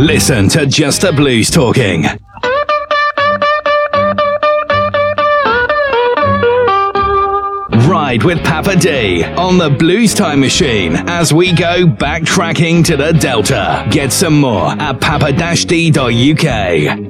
Listen to Just the Blues Talking. Ride with Papa D on the Blues Time Machine as we go backtracking to the Delta. Get some more at papa-d.uk.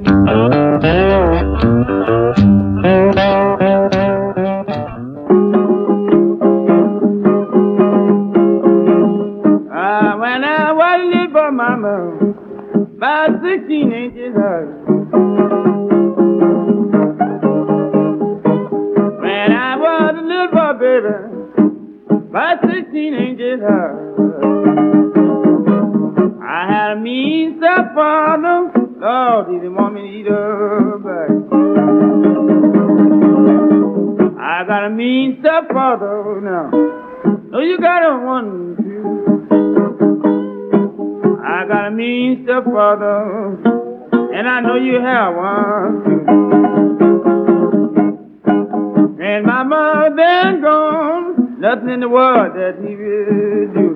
stepfather, and I know you have one. And my mother gone, nothing in the world that he will do.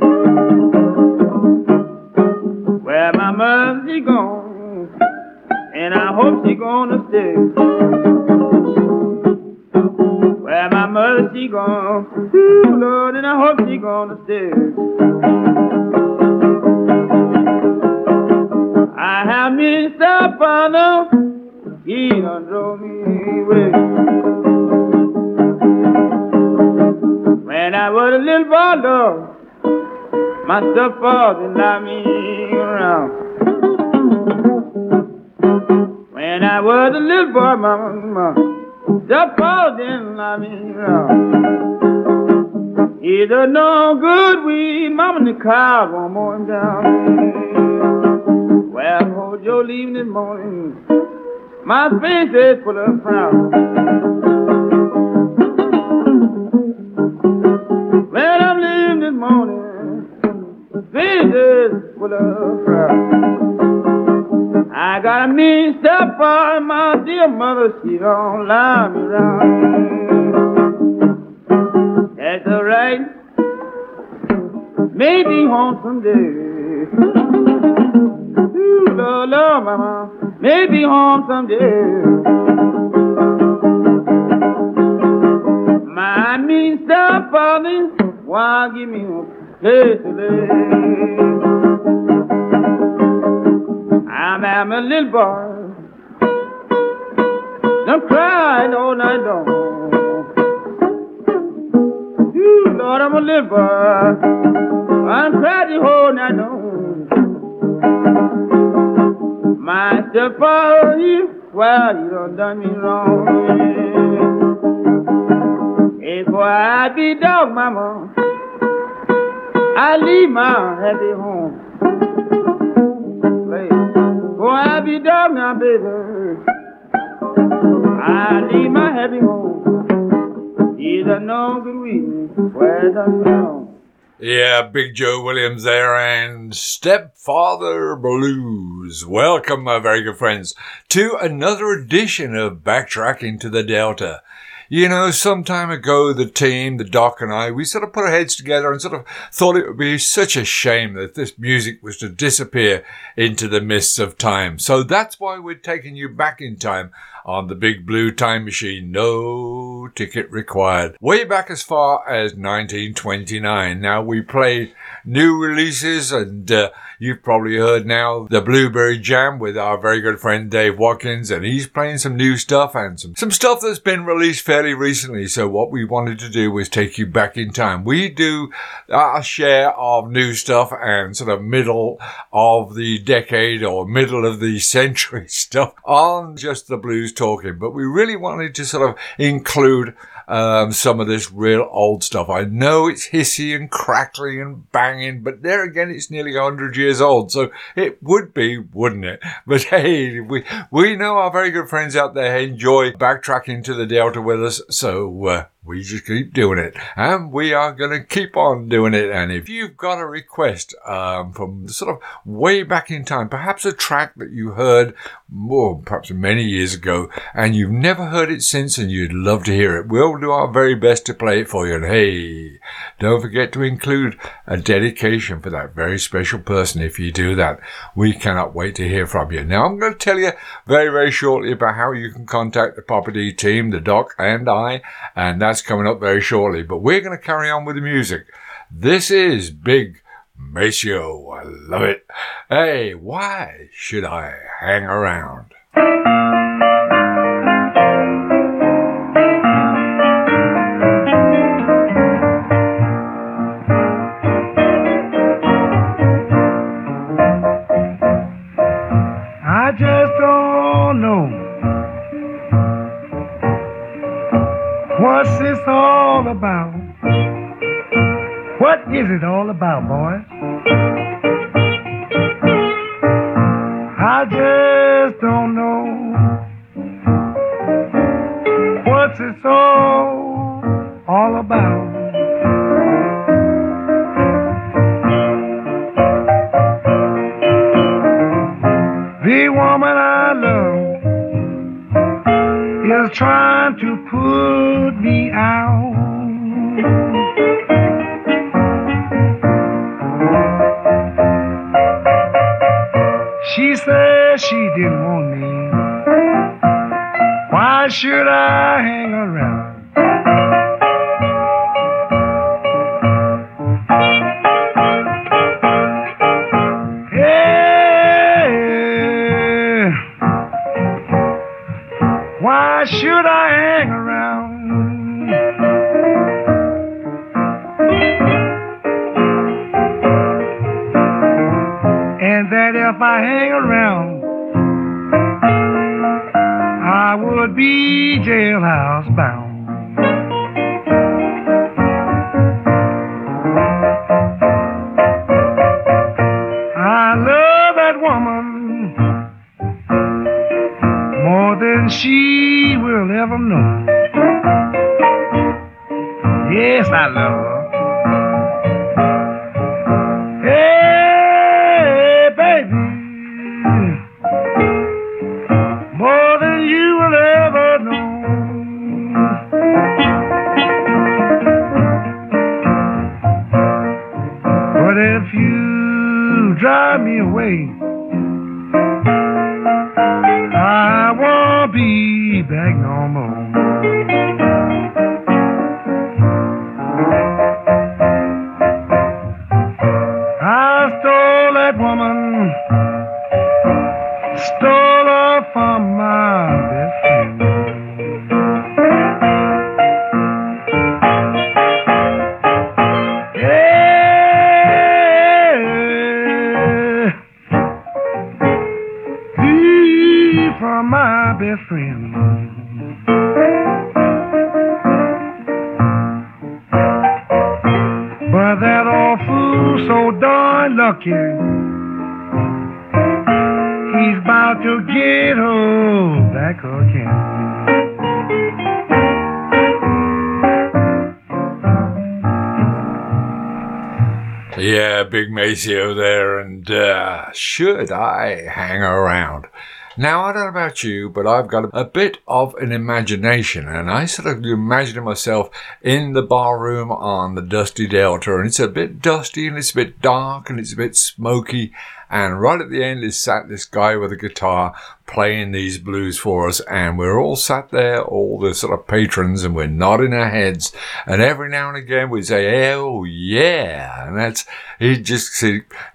Well, my mother she gone, and I hope she gonna stay. Well, my mother she gone, ooh, Lord, and I hope she gonna stay. I have me stepfather, he done drove me away. When I was a little boy, Lord, my stepfather knocked me around. When I was a little boy, my mama, stepfather didn't knock me around. He done no good weed, mama the car won't mow him down. Hold your leaving this morning. My face is full of frown. Well, I'm leaving this morning. Face is full of frown. I got a mean stepfather, my dear mother, she don't lie me round. That's all right. Maybe home someday. Lord, Lord, mama, maybe home someday. My mean stepfather, why give me a place to lay? I'm, I'm a little boy, don't cry all night long. Ooh, Lord, I'm a little boy, I'm crying oh, whole night long. My you, well, you done done me wrong. If I be dog, mama, I leave my happy home. Boy, I be dog now, baby. I leave my happy home. Either no good reason, where the wrong. Yeah, Big Joe Williams there and Stepfather Blues. Welcome, my very good friends, to another edition of Backtracking to the Delta. You know, some time ago, the team, the doc and I, we sort of put our heads together and sort of thought it would be such a shame that this music was to disappear into the mists of time. So that's why we're taking you back in time on the big blue time machine. No ticket required. Way back as far as 1929. Now we play new releases and uh, you've probably heard now the Blueberry Jam with our very good friend Dave Watkins and he's playing some new stuff and some, some stuff that's been released fairly recently. So what we wanted to do was take you back in time. We do uh, our share of new stuff and sort of middle of the decade or middle of the century stuff on just the blues talking, but we really wanted to sort of include um, some of this real old stuff. I know it's hissy and crackly and banging, but there again, it's nearly 100 years old, so it would be, wouldn't it? But hey, we, we know our very good friends out there enjoy backtracking to the Delta with us, so uh, we just keep doing it and we are going to keep on doing it. And if you've got a request um, from sort of way back in time, perhaps a track that you heard more, perhaps many years ago, and you've never heard it since and you'd love to hear it, we'll do our very best to play it for you. And hey, don't forget to include a dedication for that very special person if you do that. We cannot wait to hear from you. Now, I'm going to tell you very, very shortly about how you can contact the D team, the doc, and I, and that's coming up very shortly. But we're going to carry on with the music. This is Big Maceo. I love it. Hey, why should I hang around? I just what's this all about. What is it all about, boys? I just don't know what's this all all about. The woman I love is trying to me out. She said she didn't want me. Why should I hang around? Yeah. Why should I Yeah, Big Maceo there, and uh, should I hang around? Now, I don't know about you, but I've got a bit of an imagination, and I sort of imagine myself in the bar room on the Dusty Delta, and it's a bit dusty, and it's a bit dark, and it's a bit smoky, and right at the end is sat this guy with a guitar playing these blues for us, and we're all sat there, all the sort of patrons, and we're nodding our heads, and every now and again we say, "Oh yeah," and that's he just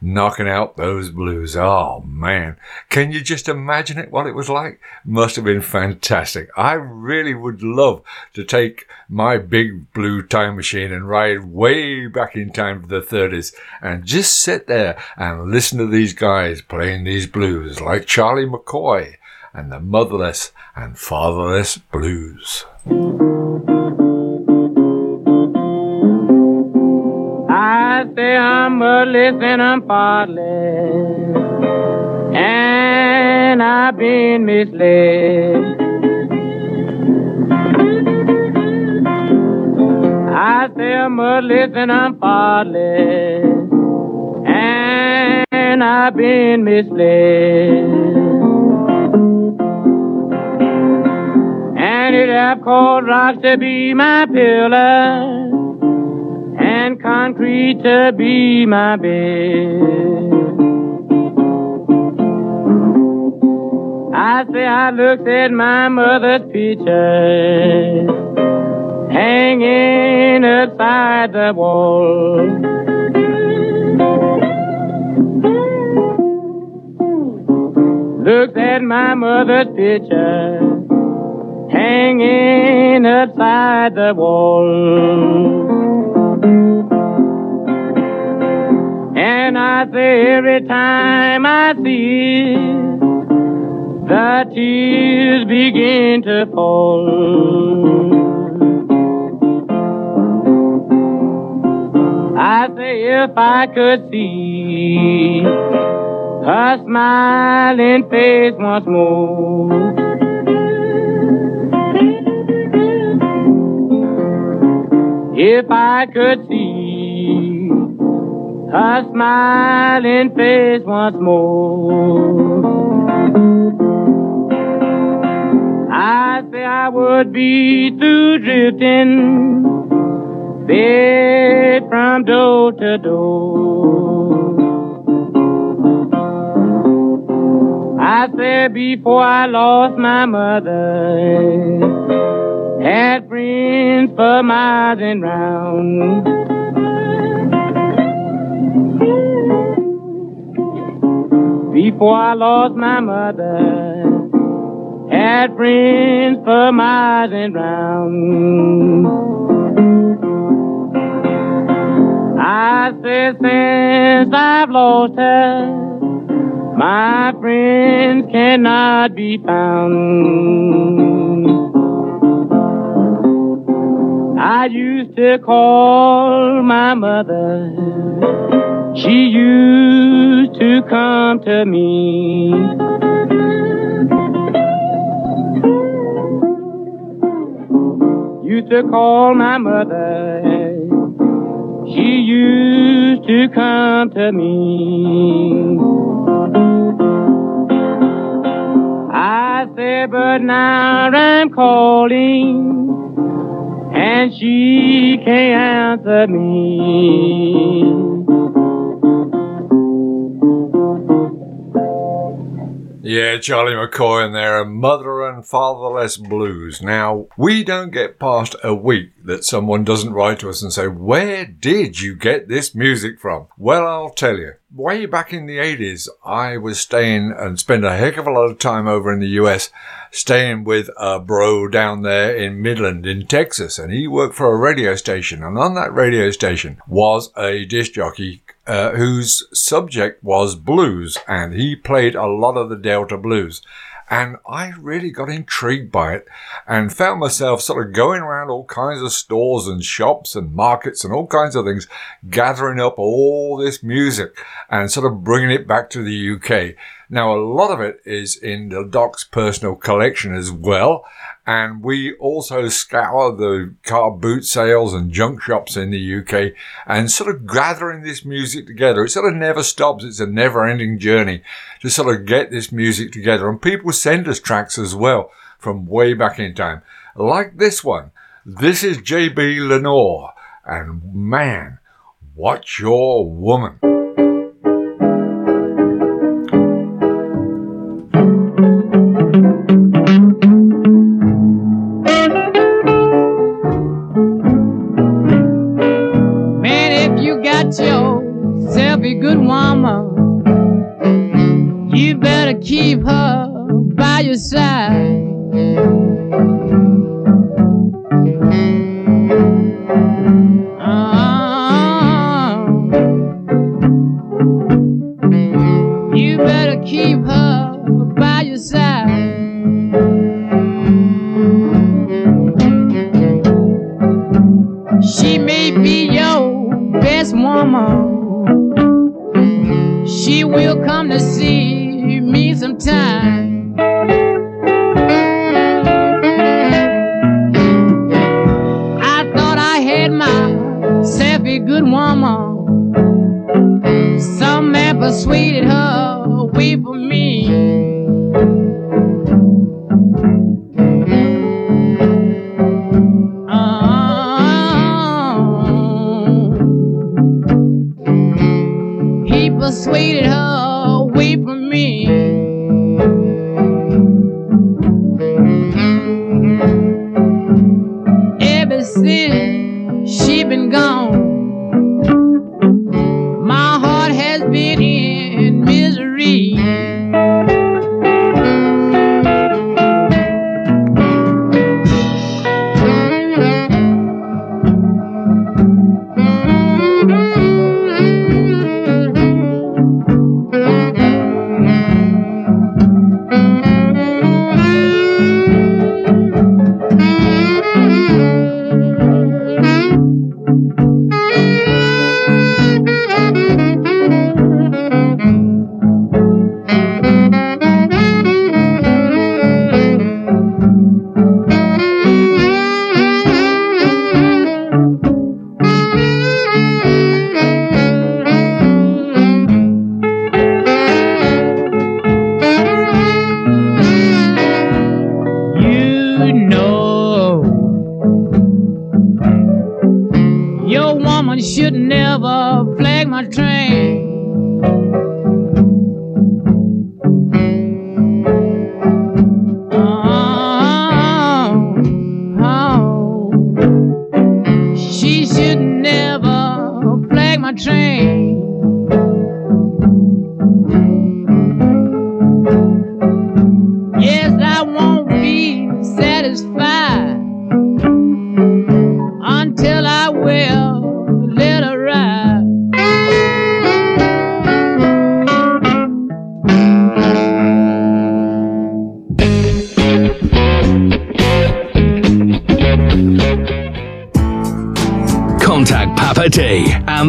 knocking out those blues. Oh man, can you just imagine it? What it was like? Must have been fantastic. I really would love to take my big blue time machine and ride way back in time to the 30s and just sit there and listen to these guys playing these blues like Charlie McCoy and the motherless and fatherless blues. I say I'm motherless and I'm fatherless, and I've been misled. I say I'm mudless and I'm faultless, and I've been misled. And it have called rocks to be my pillar, and concrete to be my bed. I say I looked at my mother's picture hanging outside the wall. Looked at my mother's picture hanging outside the wall. And I say every time I see it, the tears begin to fall. I say if I could see her smiling face once more. If I could see her smiling face once more. I'd say I would be through drifting, bed from door to door. I said before I lost my mother, had friends for miles and round. Before I lost my mother, had friends for miles and round. I said since I've lost her, my friends cannot be found. I used to call my mother. She used to come to me. Used to call my mother. She used to come to me. I said, but now I'm calling, and she can't answer me. Yeah, Charlie McCoy and a Mother and Fatherless Blues. Now, we don't get past a week that someone doesn't write to us and say, Where did you get this music from? Well, I'll tell you. Way back in the 80s, I was staying and spent a heck of a lot of time over in the US staying with a bro down there in Midland in Texas, and he worked for a radio station. And on that radio station was a disc jockey uh, whose subject was blues, and he played a lot of the Delta blues. And I really got intrigued by it and found myself sort of going around all kinds of stores and shops and markets and all kinds of things, gathering up all this music and sort of bringing it back to the UK. Now, a lot of it is in the Doc's personal collection as well. And we also scour the car boot sales and junk shops in the UK and sort of gathering this music together. It sort of never stops. It's a never ending journey to sort of get this music together. And people send us tracks as well from way back in time, like this one. This is JB Lenoir. And man, what's your woman? Her away from me.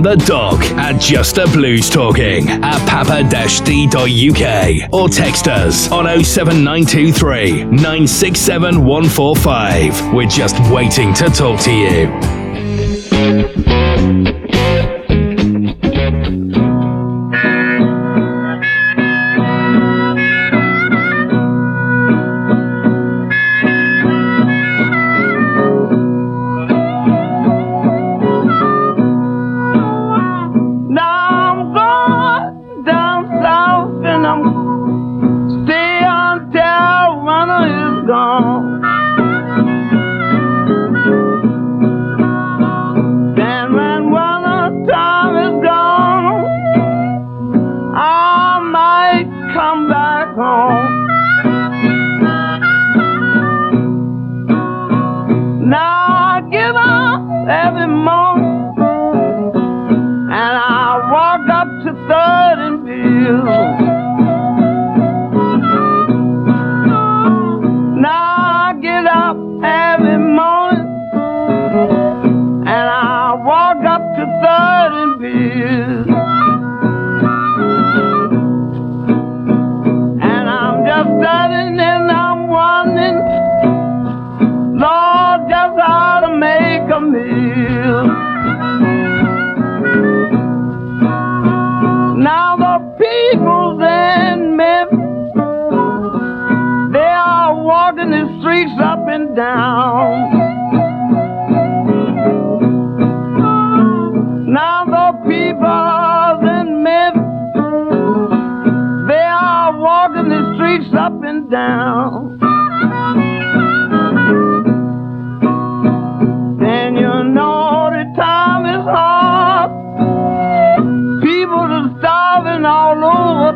The dog at Just a Blues Talking at papa-d.uk or text us on 07923 967 145. We're just waiting to talk to you. more.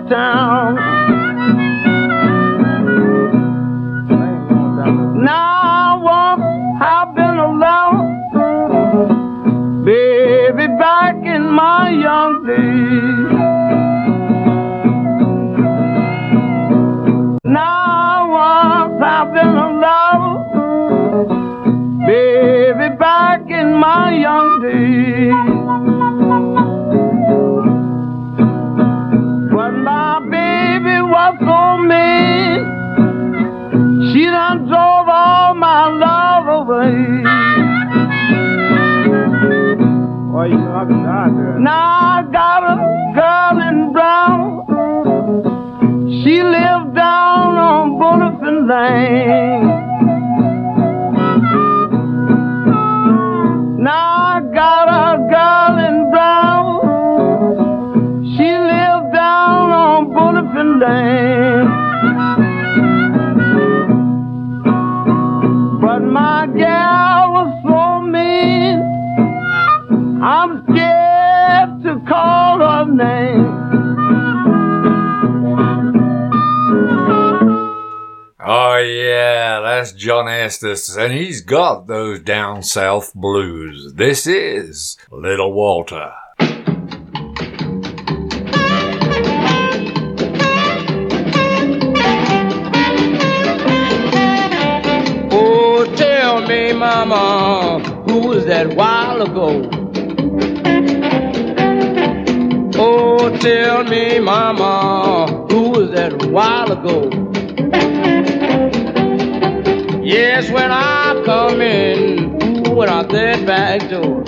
down. John Estes, and he's got those down south blues. This is Little Walter. Oh, tell me, Mama, who was that while ago? Oh, tell me, Mama, who was that while ago? Yes, when I come in, ooh, I that back door.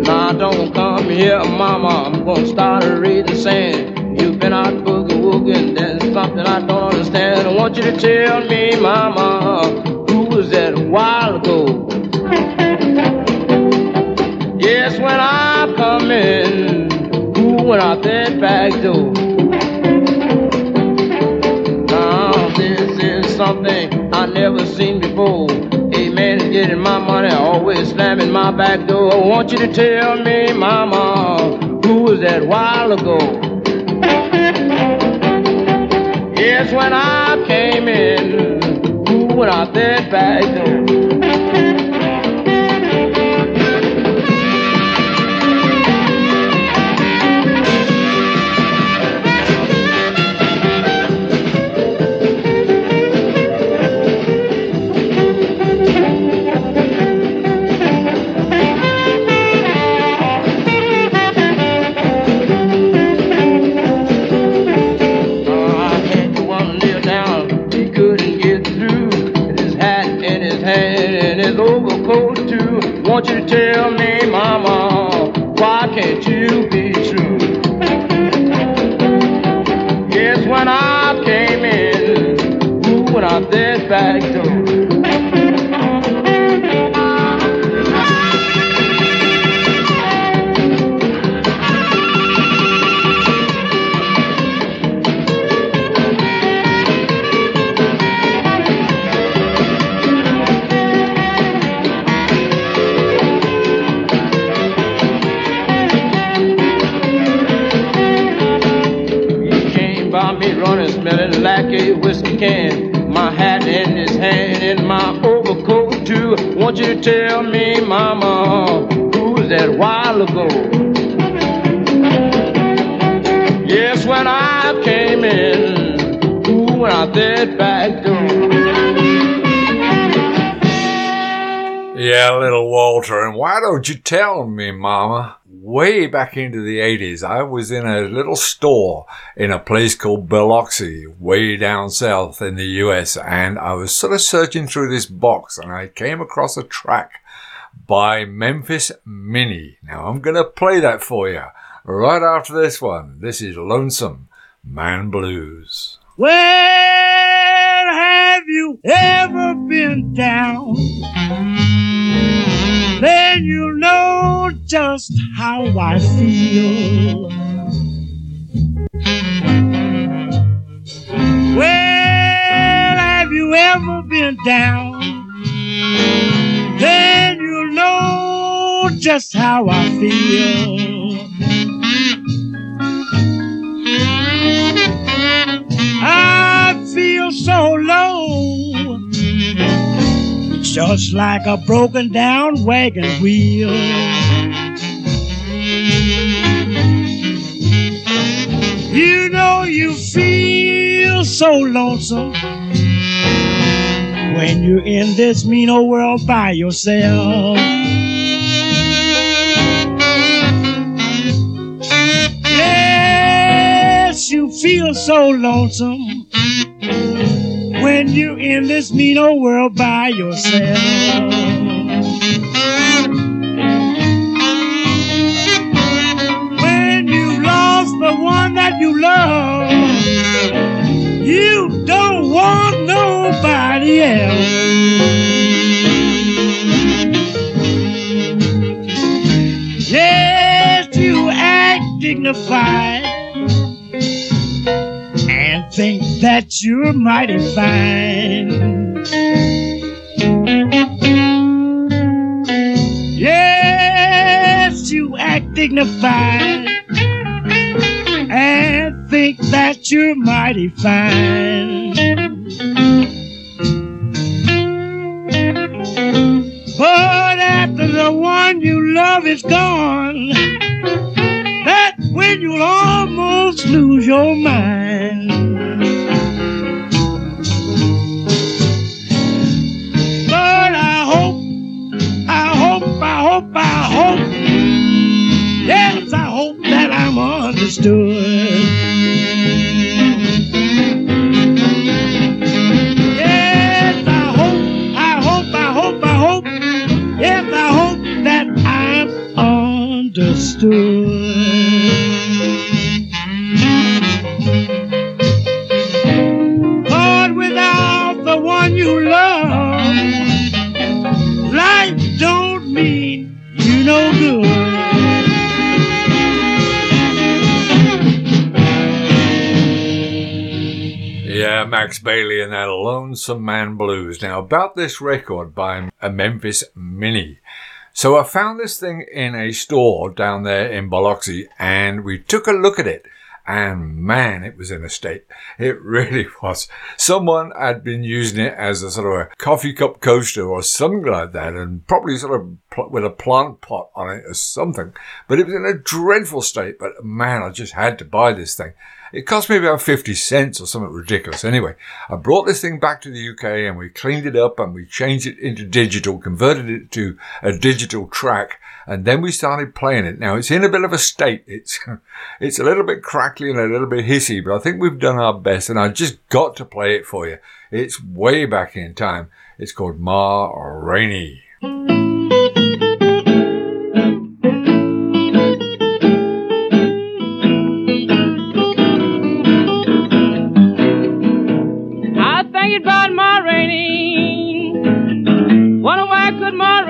Now don't come here, Mama, I'm gonna start a reading saying you've been out boogie woogie and something I don't understand. I want you to tell me, Mama, who was that a while ago? Yes, when I come in, ooh, when I that back door. Something I never seen before. A man is getting my money, always slamming my back door. I want you to tell me, Mama, who was that while ago? Yes, when I came in, ooh, when I that back door. Hand and his overcoat too. Won't you tell me, Mama, why can't you be true? Yes, when I came in, ooh, when I that back door. Want you tell me, Mama, who's that while ago? Yes, when I came in, ooh, when I that back door. Yeah, little Walter. And why don't you tell me, Mama? Way back into the 80s, I was in a little store in a place called Biloxi, way down south in the US, and I was sort of searching through this box and I came across a track by Memphis Minnie. Now I'm going to play that for you right after this one. This is Lonesome Man Blues. Well, have you ever been down? Then you'll know just how I feel. Well, have you ever been down? Then you'll know just how I feel. I feel so low, just like a broken down wagon wheel. You know you feel so lonesome when you're in this mean old world by yourself. Yes, you feel so lonesome when you're in this mean old world by yourself. When you lost the one that you love, you don't want nobody else. Yes, you act dignified think that you're mighty fine. Yes, you act dignified and think that you're mighty fine. But after the one you love is gone, when you'll almost lose your mind. But I hope, I hope, I hope, I hope, yes, I hope that I'm understood. Yes, Max Bailey and that Lonesome Man Blues. Now, about this record by a Memphis Minnie. So I found this thing in a store down there in Biloxi and we took a look at it. And man, it was in a state. It really was. Someone had been using it as a sort of a coffee cup coaster or something like that, and probably sort of pl- with a plant pot on it or something. But it was in a dreadful state. But man, I just had to buy this thing. It cost me about 50 cents or something ridiculous. Anyway, I brought this thing back to the UK and we cleaned it up and we changed it into digital, converted it to a digital track, and then we started playing it. Now it's in a bit of a state. It's, it's a little bit crackly and a little bit hissy, but I think we've done our best and I just got to play it for you. It's way back in time. It's called Ma Rainey. I think about my rainy. Wonder why could my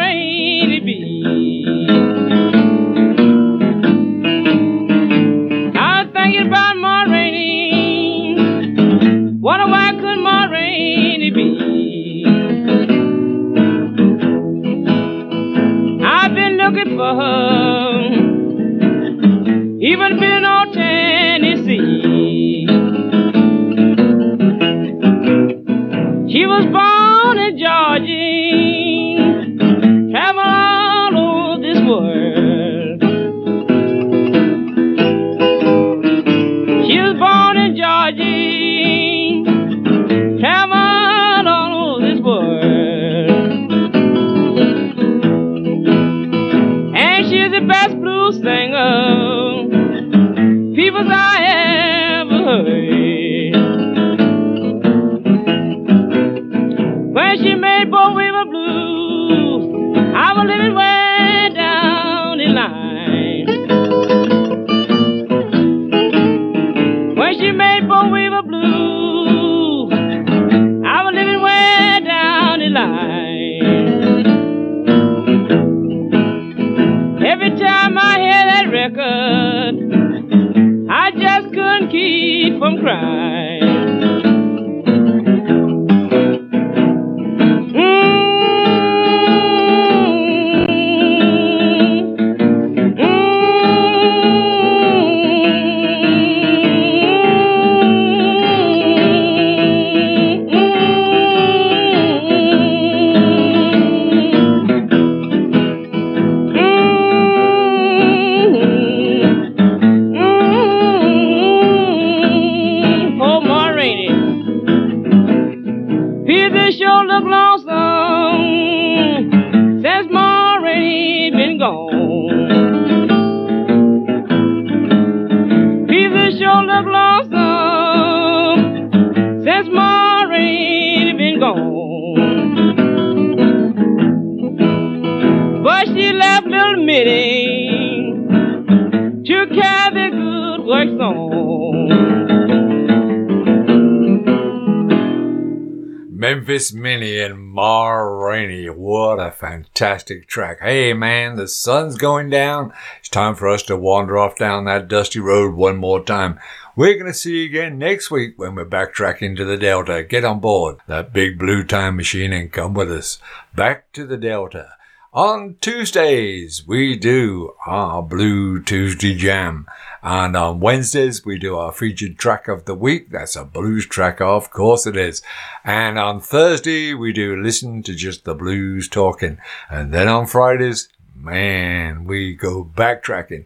Memphis Minnie and Ma Rainey. What a fantastic track. Hey man, the sun's going down. It's time for us to wander off down that dusty road one more time. We're going to see you again next week when we're backtracking to the Delta. Get on board that big blue time machine and come with us back to the Delta. On Tuesdays, we do our Blue Tuesday Jam. And on Wednesdays, we do our featured track of the week. That's a blues track, of course it is. And on Thursday, we do listen to just the blues talking. And then on Fridays, man, we go backtracking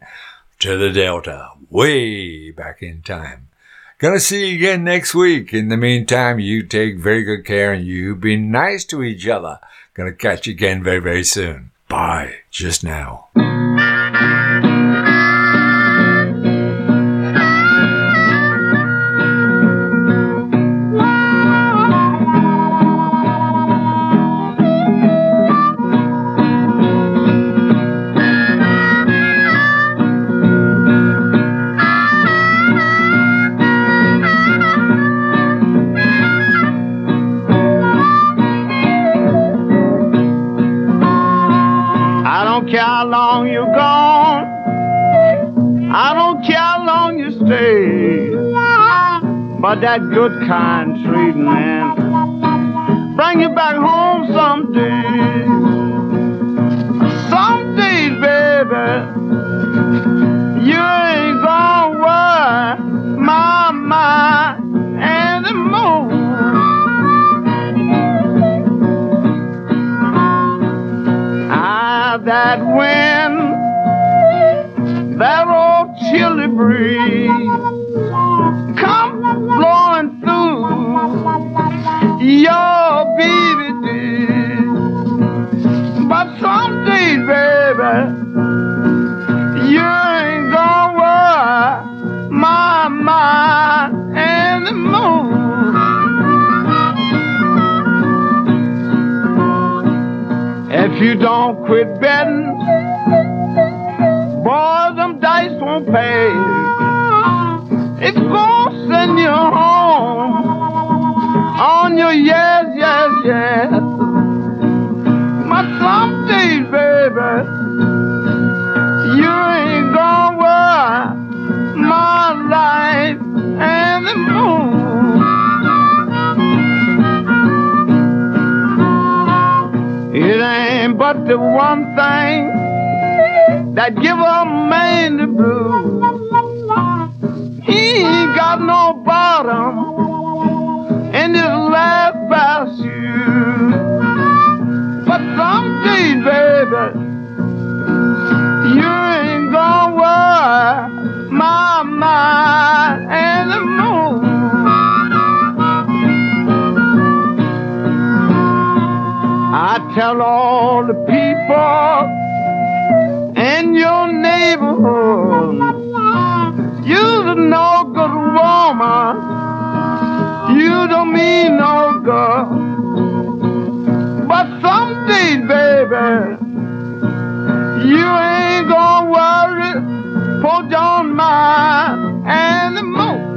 to the Delta, way back in time. Gonna see you again next week. In the meantime, you take very good care and you be nice to each other. Gonna catch you again very, very soon. Bye. Just now. That good kind treating, man, bring you back home someday. Some days, baby, you ain't gonna worry my mind anymore. Ah, that wind, that old chilly breeze, your baby dear. But some days, baby, you ain't gonna worry my mind anymore. If you don't quit betting, boy, them dice won't pay. It's gonna send you home on your yes, yes, yes. But some days, baby, you ain't gonna worry my life anymore. It ain't but the one thing that give a man the blues. He ain't got no bottom in his last pair of shoes. But some days, baby, you ain't gonna worry my mind anymore. I tell all the people in your neighborhood, you're no good woman. You don't mean no good. But someday, baby, you ain't gonna worry. Put on mine anymore.